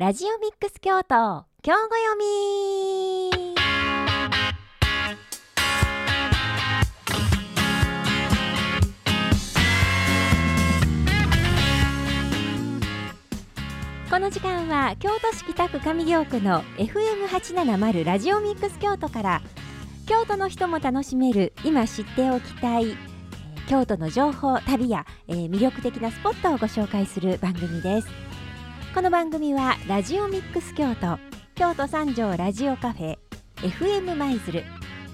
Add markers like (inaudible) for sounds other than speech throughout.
ラジオミックス京都京語読み。この時間は京都市北区上京区の FM870 ラジオミックス京都から京都の人も楽しめる今知っておきたい京都の情報旅や、え魅力的なスポットをご紹介する番組です。この番組はラジオミックス京都京都三条ラジオカフェ FM 舞鶴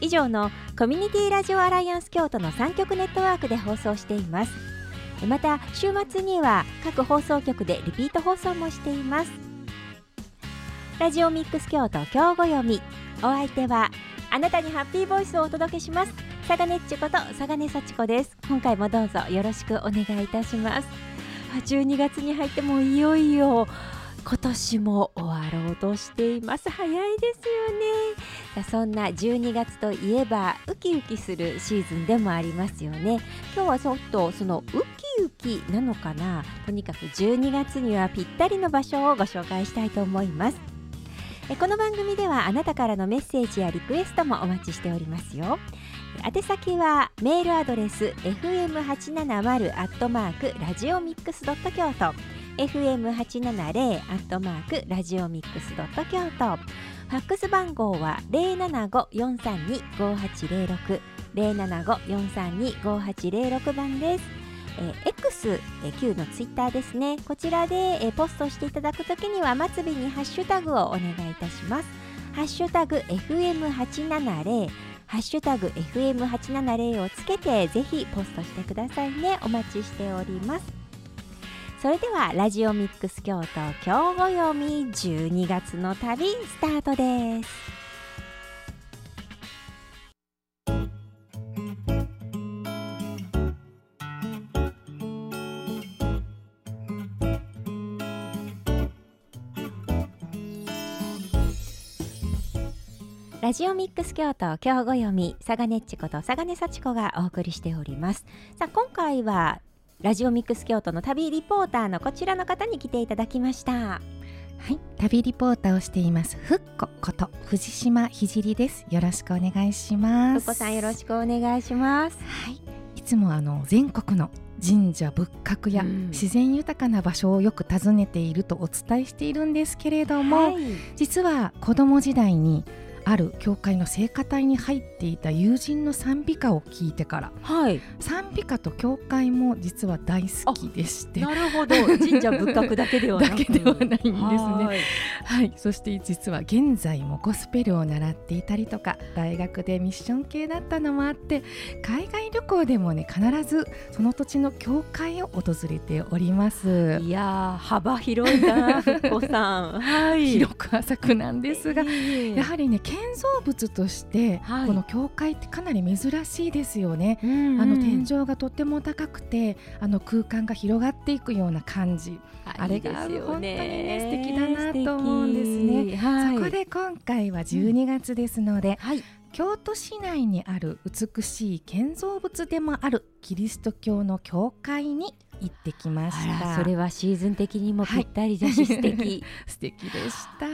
以上のコミュニティラジオアライアンス京都の3局ネットワークで放送しています。また週末には各放送局でリピート放送もしています。ラジオミックス京都京語読み。お相手はあなたにハッピーボイスをお届けします。佐賀ねっちこと佐賀根幸子です。今回もどうぞよろしくお願いいたします。12月に入ってもいよいよ今年も終わろうとしています。早いですよね。そんな12月といえばウキウキするシーズンでもありますよね。今日はちょっとそのウキウキなのかな。とにかく12月にはぴったりの場所をご紹介したいと思います。この番組ではあなたからのメッセージやリクエストもお待ちしておりますよ。宛先はメールアドレス fm870 アットマークラジオミックスドット京都 fm870 アットマークラジオミックスドット京都ファックス番号は075-432-5806 075-432-5806番です。えー X、えー、旧のツイッターですね。こちらで、えーポストしていただくときには末尾にハッシュタグをお願いいたします。ハッシュタグ FM870 ハッシュタグ FM870 をつけてぜひポストしてくださいね。お待ちしております。それではラジオミックス京都今日ご読み12月の旅スタートです。ラジオミックス京都今日ご読み佐賀ねっちこと佐賀根幸子がお送りしております。さあ今回はラジオミックス京都の旅リポーターのこちらの方に来ていただきました。はい、旅リポーターをしていますふっここと藤島ひじりです。よろしくお願いします。ふっこさんよろしくお願いします。はい、いつもあの全国の神社仏閣やうん。自然豊かな場所をよく訪ねているとお伝えしているんですけれども、はい。実は子供時代にある教会の聖歌隊に入っていた友人の賛美歌を聞いてから。はい。賛美歌と教会も実は大好きでして。なるほど。神社仏閣だけではなく。(laughs) だけではないんですね。はい。はい、そして実は現在もゴスペルを習っていたりとか大学でミッション系だったのもあって海外旅行でもね必ずその土地の教会を訪れております。いやー幅広いなふっこさん。はい。(laughs) 広く浅くなんですが、いえいえ。やはりね建造物として、はい。この教会ってかなり珍しいですよね。うんうん。あの天井がとっても高くてあの空間が広がっていくような感じ。あれが本当にね素敵だなと思うんですね。はい。そこで今回は12月ですので、はい。京都市内にある美しい建造物でもあるキリスト教の教会に行ってきましあたらそれはシーズン的にもぴったりだし、素敵。(laughs) 素敵でした。あ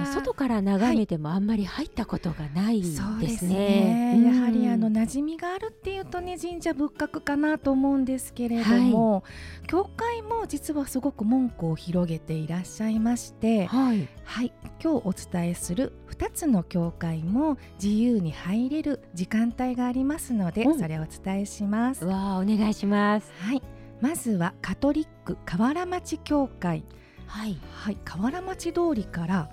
の外から眺めてもあんまり入ったことがないですね。そうですね、やはりあのうん馴染みがあるっていうとね神社仏閣かなと思うんですけれども、教会も実はすごく門戸を広げていらっしゃいましてはい。はい。今日お伝えする2つの教会も自由に入れる時間帯がありますので、うん。それをお伝えします。わあお願いします。はいまずはカトリック河原町教会。はい。はい河原町通りから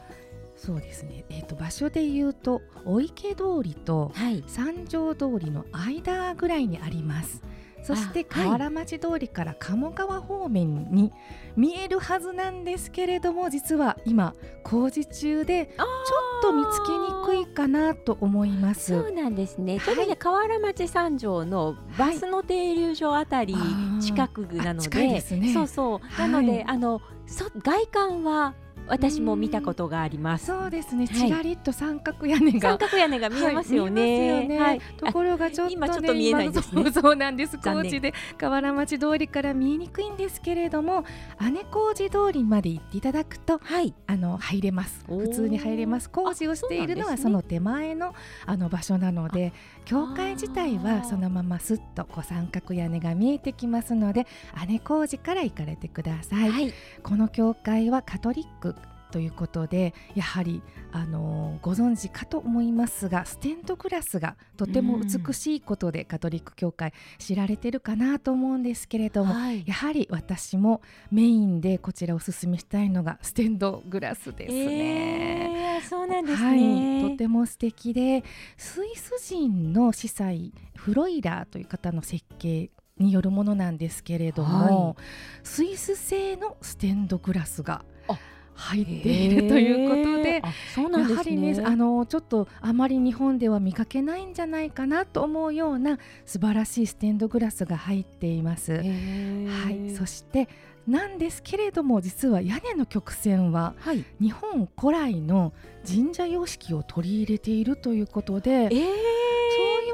そうですねえっ、と場所で言うとお池通りとはい。三条通りの間ぐらいにあります。そして河原町通りから鴨川方面に見えるはずなんですけれども実は今工事中でちょっと見つけにくいかなと思います。そうなんですね。はい。ちょうどね河原町三条のバスの停留所あたり近くなので、ね。そうそう。はい。なのであのそ外観は私も見たことがあります。そうですね。はい。ちらりと三角屋根が。三角屋根が見えますよね。はいところがちょっと、ね、今ちょっと見えないですね。今 (laughs) そうなんです。高知で河原町通りから見えにくいんですけれども姉小路通りまで行っていただくとはい。あの入れます。普通に入れます。工事をしているのはその手前のあの場所なので教会自体はそのまますっとこう三角屋根が見えてきますので姉小路から行かれてください、はい。この教会はカトリックということでやはり、あのーご存知かと思いますがステンドグラスがとても美しいことで、カトリック教会知られてるかなと思うんですけれども、はい。やはり私もメインでこちらおすすめしたいのがステンドグラスですね。えーそうなんですはい、ね。とても素敵でスイス人の司祭フロイラーという方の設計によるものなんですけれども、はいスイス製のステンドグラスがあ入っているということでそうなんですね。やはりねあのちょっとあまり日本では見かけないんじゃないかなと思うような素晴らしいステンドグラスが入っています。はい、そしてなんですけれども実は屋根の曲線ははい。日本古来の神社様式を取り入れているということで、えー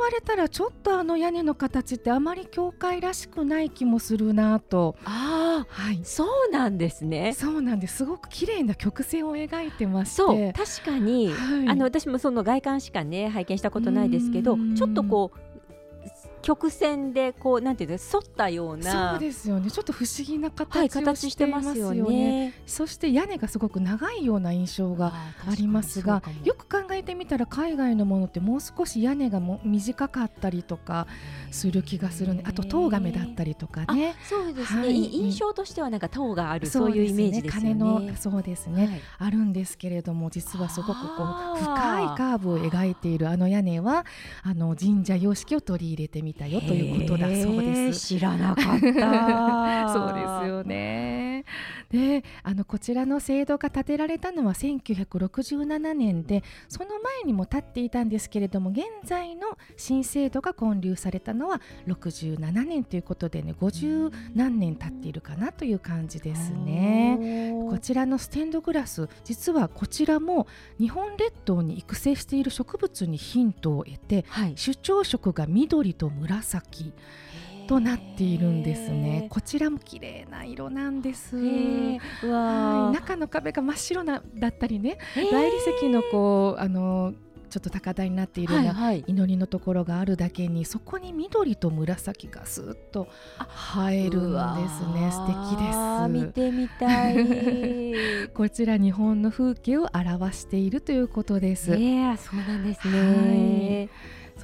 われたらちょっとあの屋根の形ってあまり教会らしくない気もするなと。あはい。あ、そうなんですね。そうなんです。すごく綺麗な曲線を描いてまして。そう確かに、はい。あの私もその外観しかね拝見したことないですけどうん。ちょっとこう曲線でこうなんていうんですか反ったようなそうですよね。ちょっと不思議なはい、形を形してまますすよよね。ね。そして屋根がすごく長いような印象があありますがよく考えてみたら海外のものってもう少し屋根がも短かったりとかする気がするんであと塔亀だったりとかね。あそうですね、はい。い印象としてはなんか塔があるそういうイメージですよね。鐘のそうですね、はい。あるんですけれども実はすごくこう深いカーブを描いているあの屋根はあの神社様式を取り入れてみたよということだそうです。知らなかった。(laughs) そうですよね。で、あのこちらの制度が建てられたのは1967年で、その前にも建っていたんですけれども、現在の新制度が建立されたのは67年ということでね、50何年経っているかなという感じですね。こちらのステンドグラス実はこちらも日本列島に育成している植物にヒントを得てはい、主張色が緑と紫となっているんですね。こちらも綺麗な色なんです。はい。中の壁が真っ白なだったりね。大理石のこうあのちょっと高台になっているような、はいはい。祈りのところがあるだけにそこに緑と紫がスーッと映えるんですね。素敵です。てみたい。(laughs) こちら日本の風景を表しているということです。ええそうなんですね。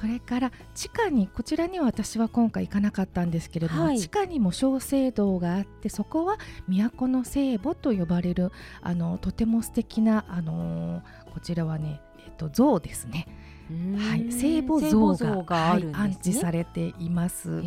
それから地下にこちらには私は今回行かなかったんですけれども、はい地下にも小聖堂があってそこは都の聖母と呼ばれるあのとても素敵なあのーこちらはねえっと像ですね。はい、聖母像がはい、安置されれています。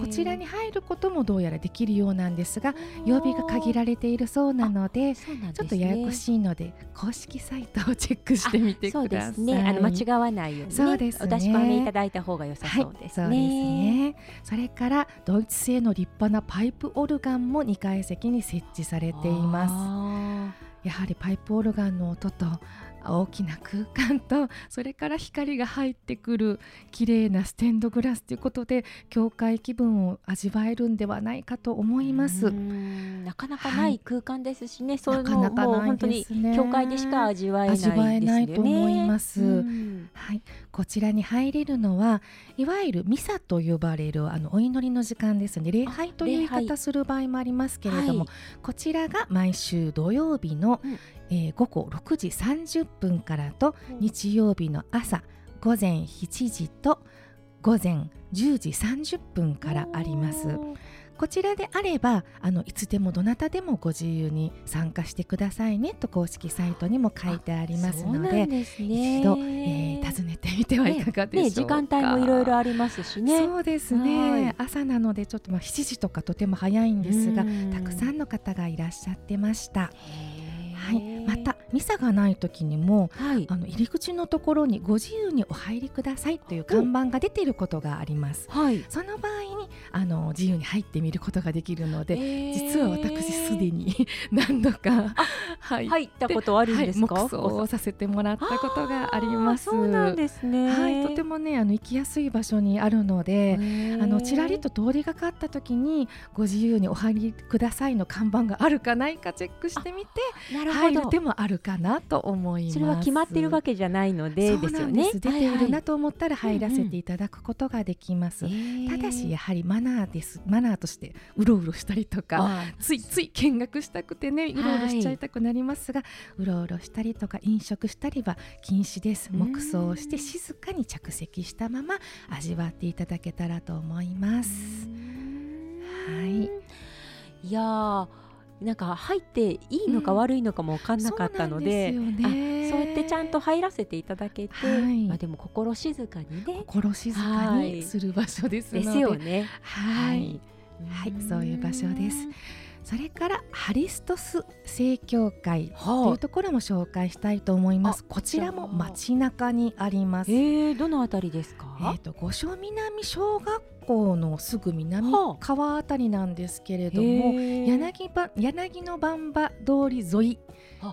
こちらに入ることもどうやらできるようなんですが曜日が限られているそうなのでちょっとややこいしいので公式サイトをチェックしてみてそうください。ですね。あの間違わないように、ね、そうですねお確かめいただいた方が良さそうですね。はい、そうですね。それからドイツ製の立派なパイプオルガンも2階席に設置されています。まやはりパイプオルガンの音と大きな空間とそれから光が入ってくる綺麗なステンドグラスということで教会気分を味わえるんではないかと思います。なかなかない空間ですしね。そのなかなかもうない本当に教会でしか味わえないですよね。味わえないと思います。うん。はい、こちらに入れるのはいわゆるミサと呼ばれるあのお祈りの時間ですね。礼拝という言い方する場合もありますけれども、はい。こちらが毎週土曜日の、うん。えー午後6時30分からと日曜日の朝午前7時と午前10時30分からあります。こちらであればあのいつでもどなたでもご自由に参加してくださいねと公式サイトにも書いてありますのでね一度、えー訪ねてみてはいかがでしょうか。ね、時間帯もいろいろありますしね。そうですはねい朝なのでちょっとまあ7時とかとても早いんですがうんたくさんの方がいらっしゃってました。はい、またミサがない時にもはい。あの入り口のところにご自由にお入りくださいという看板が出ていることがあります。はい。その場合にあの自由に入ってみることができるので、えー。実は私すでに (laughs) 何度か、入入ったことあるんですか、はい、黙想をさせてもらったことがあります。そうなんですね。はいとてもねあの行きやすい場所にあるのであのちらりと通りがかった時にご自由にお入りくださいの看板があるかないかチェックしてみてなる入る手もあるかなと思いますそれは決まってるわけじゃないのでです。よね。出ているなと思ったら入らせていただくことができます、ただしやはりマナーです。マナーとしてうろうろしたりとかついつい見学したくてねうろうろしちゃいたくなりますが、うろうろしたりとか飲食したりは禁止です。黙想をして静かに着席したまま味わっていただけたらと思います。はい。いやなんか入っていいのか悪いのかも分かんなかったので,、うん、そうね、そうやってちゃんと入らせていただけて、はい、まあ、でも心静かにね心静かにする場所ですで。すよね。はい、はい、そういう場所です。それからハリストス正教会というところも紹介したいと思います。こちらも街中にあります。えー、どのあたりですか？えっ、ー、と五所南小学校のすぐ南側あ。たりなんですけれども、柳ば柳の番場通り沿い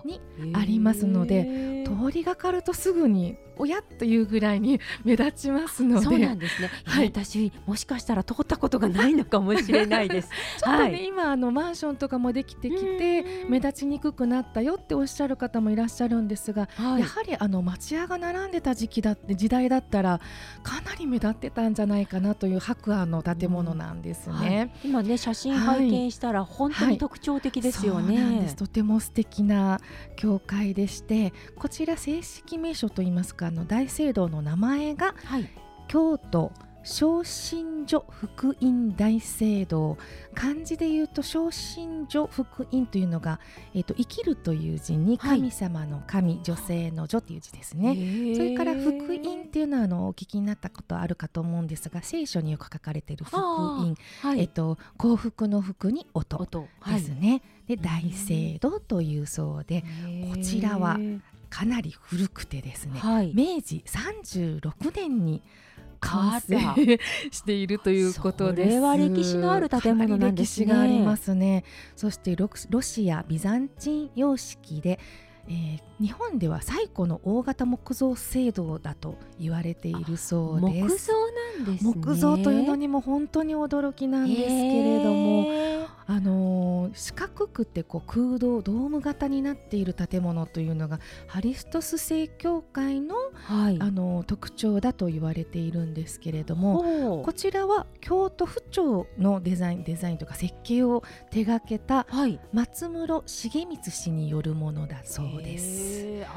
にありますので、通りがかるとすぐにおやというぐらいに (laughs) 目立ちますので。そうなんですね、はい、私もしかしたら通ったことがないのかもしれないです。(laughs) ちょっとね、はい、今あのマンションとかもできてきて目立ちにくくなったよっておっしゃる方もいらっしゃるんですが、はい、やはりあの町屋が並んでた時期だって時代だったらかなり目立ってたんじゃないかなという白亜の建物なんですね、今ね写真拝見したら本当に特徴的ですよね、とても素敵な教会でしてこちら正式名称といいますかあの大聖堂の名前が、はい、京都昇進所福音大聖堂。漢字で言うと昇進所福音というのが、えーと、生きるという字に神様の神、はい、女性の女という字ですね。それから福音っていうのはあのお聞きになったことあるかと思うんですが聖書によく書かれている福音、はい、えっ、ー、と幸福の福に音。ですね、で大聖堂というそうでこちらはかなり古くてですね、はい、明治36年に完成しているということです。それは歴史のある建物なんですね。歴史がありますね。そしてロシアビザンチン様式でえー、日本では最古の大型木造制度だと言われているそうです。木造なんです、ね、木造というのにも本当に驚きなんですけれども、あのー、四角くてこう空洞ドーム型になっている建物というのがハリストス正教会の、はい、あのー、特徴だと言われているんですけれどもこちらは京都府庁のデザインデザインとか設計を手掛けた松室重光氏によるものだそうです。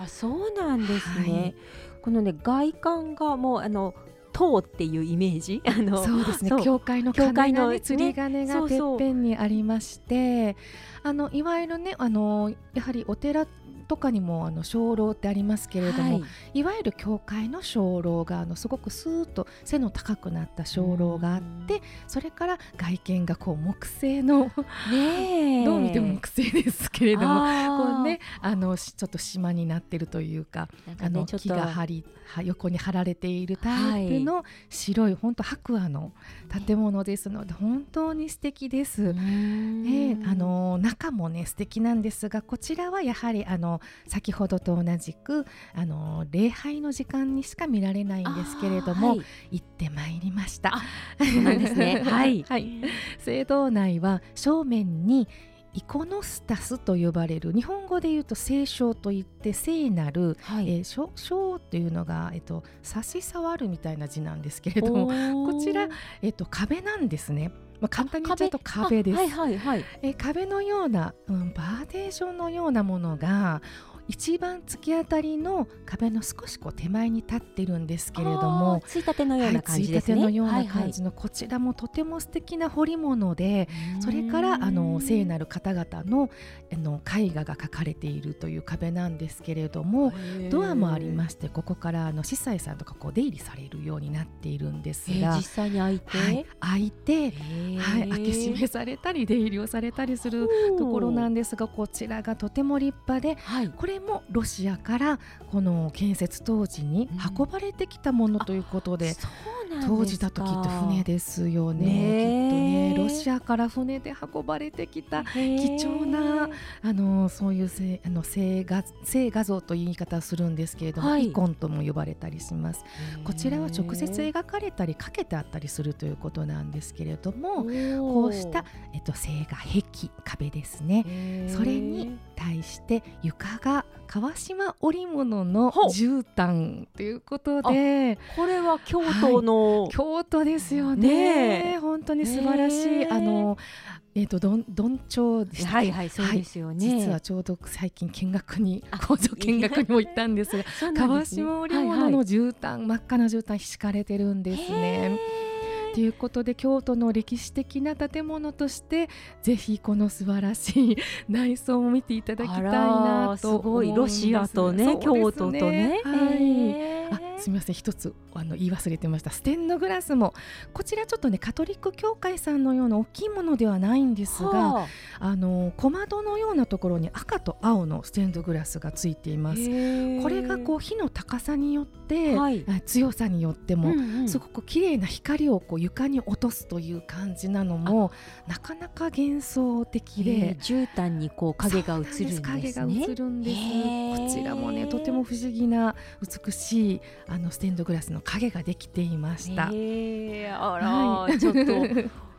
あそうなんですね、はい、このね外観がもうあの塔っていうイメージ？(laughs) あのそうですね。教会の教会の釣り鐘がてっぺんにありましてあのいわゆるねあのやはりお寺とかにもあの鐘楼ってありますけれども、はい、いわゆる教会の鐘楼があのすごくスーッと背の高くなった鐘楼があってそれから外見がこう木製のね (laughs) どう見ても木製ですけれどもこう、ね、あのちょっと島になってるというか、ね、あの木が張り横に張られているタイプの白い、はい、本当白亜の建物ですので本当に素敵です。ね、あの中もね素敵なんですがこちらはやはりあの先ほどと同じくあの礼拝の時間にしか見られないんですけれども、はい、行ってまいりました。そうなんですね。はい、(laughs) はい、(laughs) 聖堂内は正面にイコノスタスと呼ばれる。日本語で言うと聖書といって聖なる、はい。えー、書書というのが、えっと、差し障るみたいな字なんですけれどもこちら、えっと、壁なんですね。まあ、簡単に言っちゃうと壁。です。はいはいはい、え壁のような、うん、バーデーションのようなものが一番突き当たりの壁の少しこう手前に立っているんですけれどもついたてのような感じね、はい、ついたてのような感じの、こちらもとても素敵な彫り物でそれからあの聖なる方々のあの絵画が描かれているという壁なんですけれどもドアもありましてここからあの司祭さんとかこう出入りされるようになっているんですが実際に開いて、はい、開いて、はい、開け閉めされたり出入りをされたりするところなんですがこちらがとても立派で、はい、これもロシアからこの建設当時に運ばれてきたものということで、うん。当時だときっと船ですよね。きっとねロシアから船で運ばれてきた貴重なあのそういうあの静画静画像という言い方をするんですけれども、はい、イコンとも呼ばれたりします。こちらは直接描かれたりかけてあったりするということなんですけれどもこうした、え。っと、静画壁壁ですねそれに対して床が川島織物の絨毯ということで。これは京都の、はい、京都ですよね。本当に素晴らしい。あのえーと、どんどん町ではいはいそうですよね、はい、実はちょうど最近見学に工場見学にも行ったんですが、(laughs) ね、川島織物の絨毯、はいはい、真っ赤な絨毯敷かれてるんですね。ということで京都の歴史的な建物としてぜひこの素晴らしい内装を見ていただきたいなと思い。ロシアとね、ね、京都とね。はい。あすみません一つあの言い忘れてました。ステンドグラスもこちらちょっとねカトリック教会さんのような大きいものではないんですが、はあ、あの小窓のようなところに赤と青のステンドグラスがついています。これがこう火の高さによって、はい、強さによっても、うんうん、すごく綺麗な光をこう床に落とすという感じなのもなかなか幻想的で絨毯にこう影が映るんですね。影が映るんです。こちらもねとても不思議な美しいあのステンドグラスの影ができていました。あら、はい、ちょっと (laughs)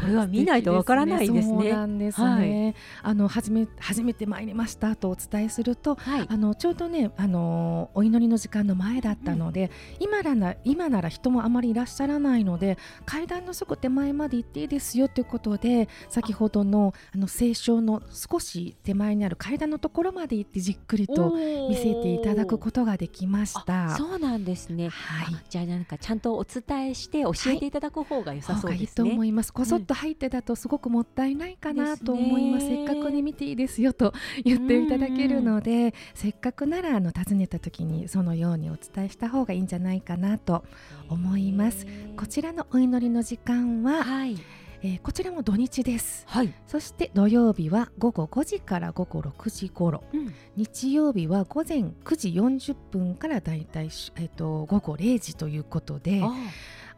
これは見ないとわからないですね。なんですね。はい、あの初め初めて参りましたとお伝えすると、はい、あのちょうどねあのお祈りの時間の前だったので、うん、今なら今なら人もあまりいらっしゃらないので階段のすぐ手前まで行っていいですよということで先ほどのあの聖書の少し手前にある階段のところまで行ってじっくりと見せていただくことができました。そうなんですね。はい。じゃあなんかちゃんとお伝えして教えていただく方が良さそうですね。はい、いいと思います。こそっと入ってだとすごくもったいないかなと思います、せっかくに見ていいですよと (laughs) 言っていただけるのでせっかくならあの訪ねた時にそのようにお伝えした方がいいんじゃないかなと思います。こちらのお祈りの時間は、はい。えー、こちらも土日です、はい、そして土曜日は午後5時から午後6時頃、うん、日曜日は午前9時40分からだいたい、えーと、午後0時ということで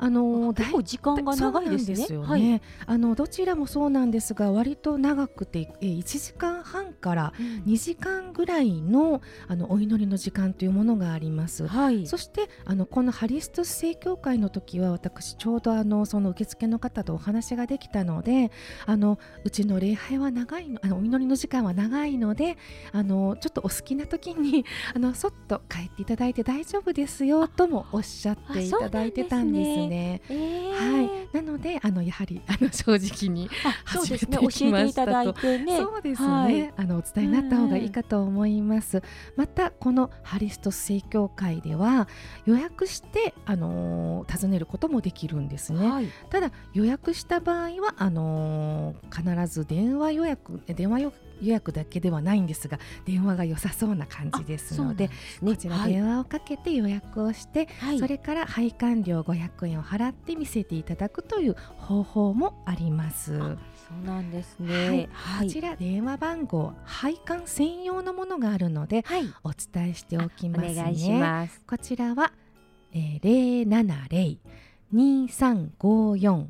あの結構時間が長いですね。すよねはい、あのどちらもそうなんですが割と長くてえ1時間半から2時間ぐらいの,、あのお祈りの時間というものがあります。はい、そしてあのこのハリストス正教会の時は私ちょうどあのその受付の方とお話ができたのであのうちの礼拝は長いのあのお祈りの時間は長いのであのちょっとお好きな時に (laughs) あのそっと帰っていただいて大丈夫ですよともおっしゃっていただいてたんですね。えー、はい、なのであのやはりあの (laughs) 正直に始めてきましたと、ね、そうですね、はい、あのお伝えになった方がいいかと思います。またこのハリスト正教会では予約してあの訪ねることもできるんですね。はい、ただ予約した場合はあの必ず電話予約電話予約だけではないんですが電話が良さそうな感じですので、ね、こちら電話をかけて予約をして、はい、それから配管料500円を払って見せていただくという方法もあります。そうなんですね、はい、こちら電話番号配管専用のものがあるので、はい、お伝えしておきますね。お願いします。こちらは、えー、070 2354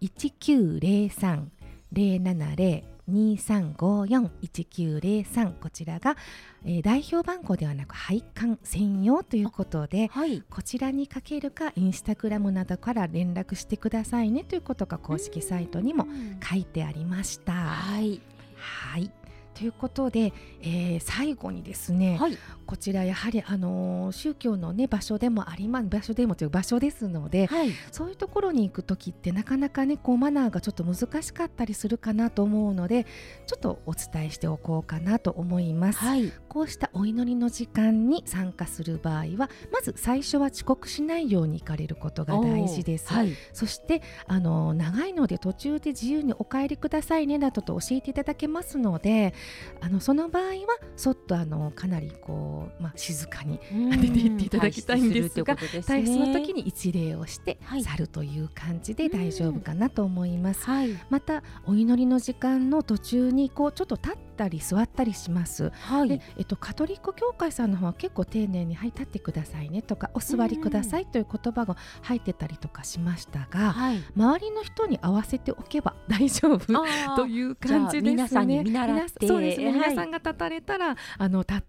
1903 070 2354-1903こちらが、えー、代表番号ではなく配管専用ということで、はい、こちらにかけるかインスタグラムなどから連絡してくださいねということが公式サイトにも書いてありました。はい、はいということで、えー、最後にですね、はい、こちらやはりあの宗教のね場所でもあります場所でもという場所ですので、はい、そういうところに行く時ってなかなかねこうマナーがちょっと難しかったりするかなと思うのでちょっとお伝えしておこうかなと思います、はい、こうしたお祈りの時間に参加する場合はまず最初は遅刻しないように行かれることが大事です、はい、そしてあの長いので途中で自由にお帰りくださいねなどと教えていただけますのであのその場合はそっとあのかなりこうまあ、静かに出ていっていただきたいんですが退出の時に一礼をして去るという感じで大丈夫かなと思います。はい、またお祈りの時間の途中にこうちょっと立ってったり座ったりします。はい。で、えっと、カトリック教会さんの方は結構丁寧に「はい立ってくださいね」とか「お座りください」という言葉が入ってたりとかしましたが、はい。周りの人に合わせておけば (laughs) 大丈夫という感じですね。皆さんに見習って。皆そうですね、はい。皆さんが立たれたらあの立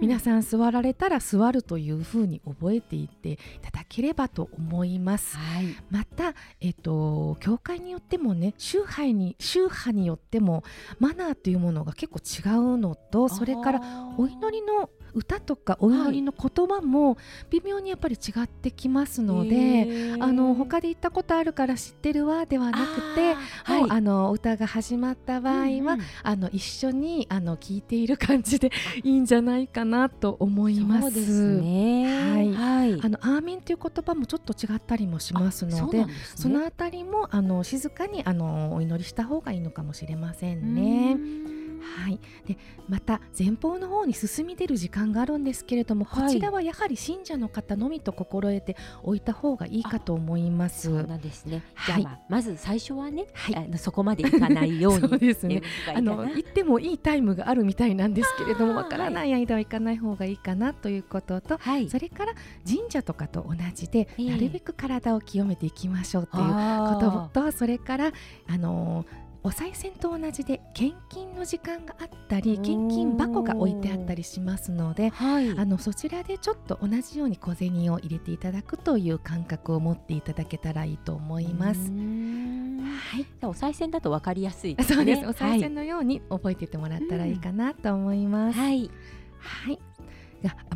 皆さん座られたら座るというふうに覚えていっていただければと思います。はい。また、えっと、教会によってもね宗派に宗派によってもマナーというものが結構違うのとそれからお祈りの歌とかお祈りの言葉も微妙にやっぱり違ってきますので、あの他で行ったことあるから知ってるわではなくて、もうあの歌が始まった場合は、あの一緒にあの聞いている感じでい。いんじゃないかなと思います。そうですね。はい。はい。あのアーメンという言葉もちょっと違ったりもしますのでね。そのあたりもあの静かにあのお祈りした方がいいのかもしれませんね。はい、でまた前方の方に進み出る時間があるんですけれども、はい。こちらはやはり信者の方のみと心得ておいた方がいいかと思います。そうなんですね。じゃあ、はいまあ、まず最初はね、はい。あのそこまでいかないように (laughs) そうですね。あの行ってもいいタイムがあるみたいなんですけれどもわからない間は行かない方がいいかなということと、はい。それから神社とかと同じで、ええ。なるべく体を清めていきましょうというあこととそれからあのーお賽銭と同じで献金の時間があったり献金箱が置いてあったりしますのでーはい。あのそちらでちょっと同じように小銭を入れていただくという感覚を持っていただけたらいいと思いまうす。はい、お賽銭だとわかりやすいですね。そうです。お賽はい銭のように覚えていってもらったらいいかなと思います。はい。はい。が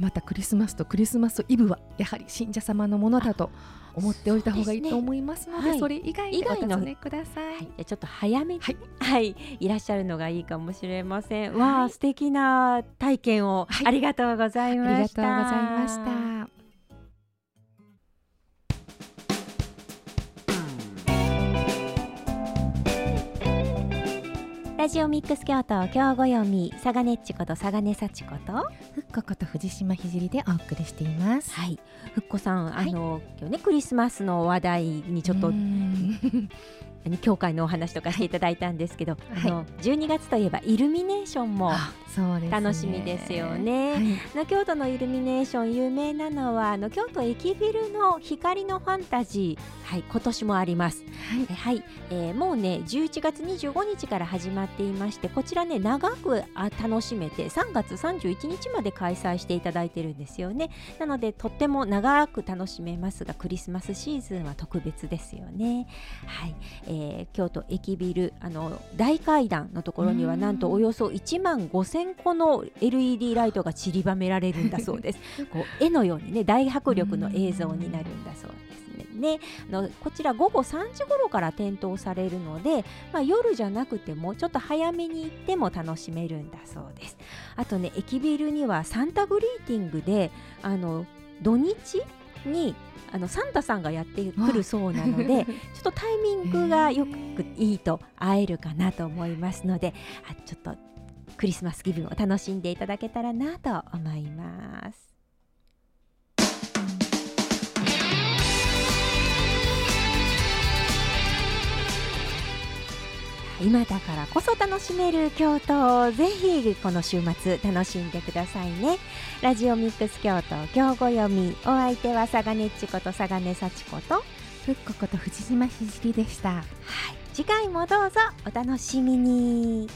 またクリスマスとクリスマスイブはやはり信者様のものだと思っておいた方がいいと思いますので、はいそれ以外でお尋ねください。はい、ちょっと早めに、はいはい、いらっしゃるのがいいかもしれません。はいわあ、素敵な体験を、はいありがとうございありました。がとうございました。ラジオミックス京都今日ご読み佐賀ねっちこと佐賀ねさちこと。ふっここと藤島ひじりでお送りしています。はい。ふっこさん、はい。あの今日ねクリスマスの話題にちょっと何教会のお話とかしていただいたんですけど、はい。あの12月といえばイルミネーションも楽しみですよね。はい。京都のイルミネーション有名なのはあの京都駅ビルの光のファンタジー。はい今年もあります。はい。えはい、えーもうね11月25日から始まっていましてこちらね長くあ楽しめて3月31日まで開催していただいてるんですよね。なのでとっても長く楽しめますがクリスマスシーズンは特別ですよね。はい、えー京都駅ビルあの大階段のところにはうん。なんとおよそ1万5000個の LED ライトが散りばめられるんだそうです。(laughs) こう絵のようにね大迫力の映像になるんだそうですね。ねあのこちら午後3時頃から点灯されるので、まあ、夜じゃなくてもちょっと早めに行っても楽しめるんだそうです。あとね駅ビルにはサンタグリーティングであの土日にあのサンタさんがやってくるそうなので (laughs) ちょっとタイミングがよくいいと会えるかなと思いますのであちょっとクリスマス気分を楽しんでいただけたらなと思います。今だからこそ楽しめる京都をぜひこの週末楽しんでくださいね。ラジオミックス京都今日ご読みお相手は佐賀ねっちこと佐賀ねさちこと。はいふっここと藤島ひじりでした。次回もどうぞお楽しみに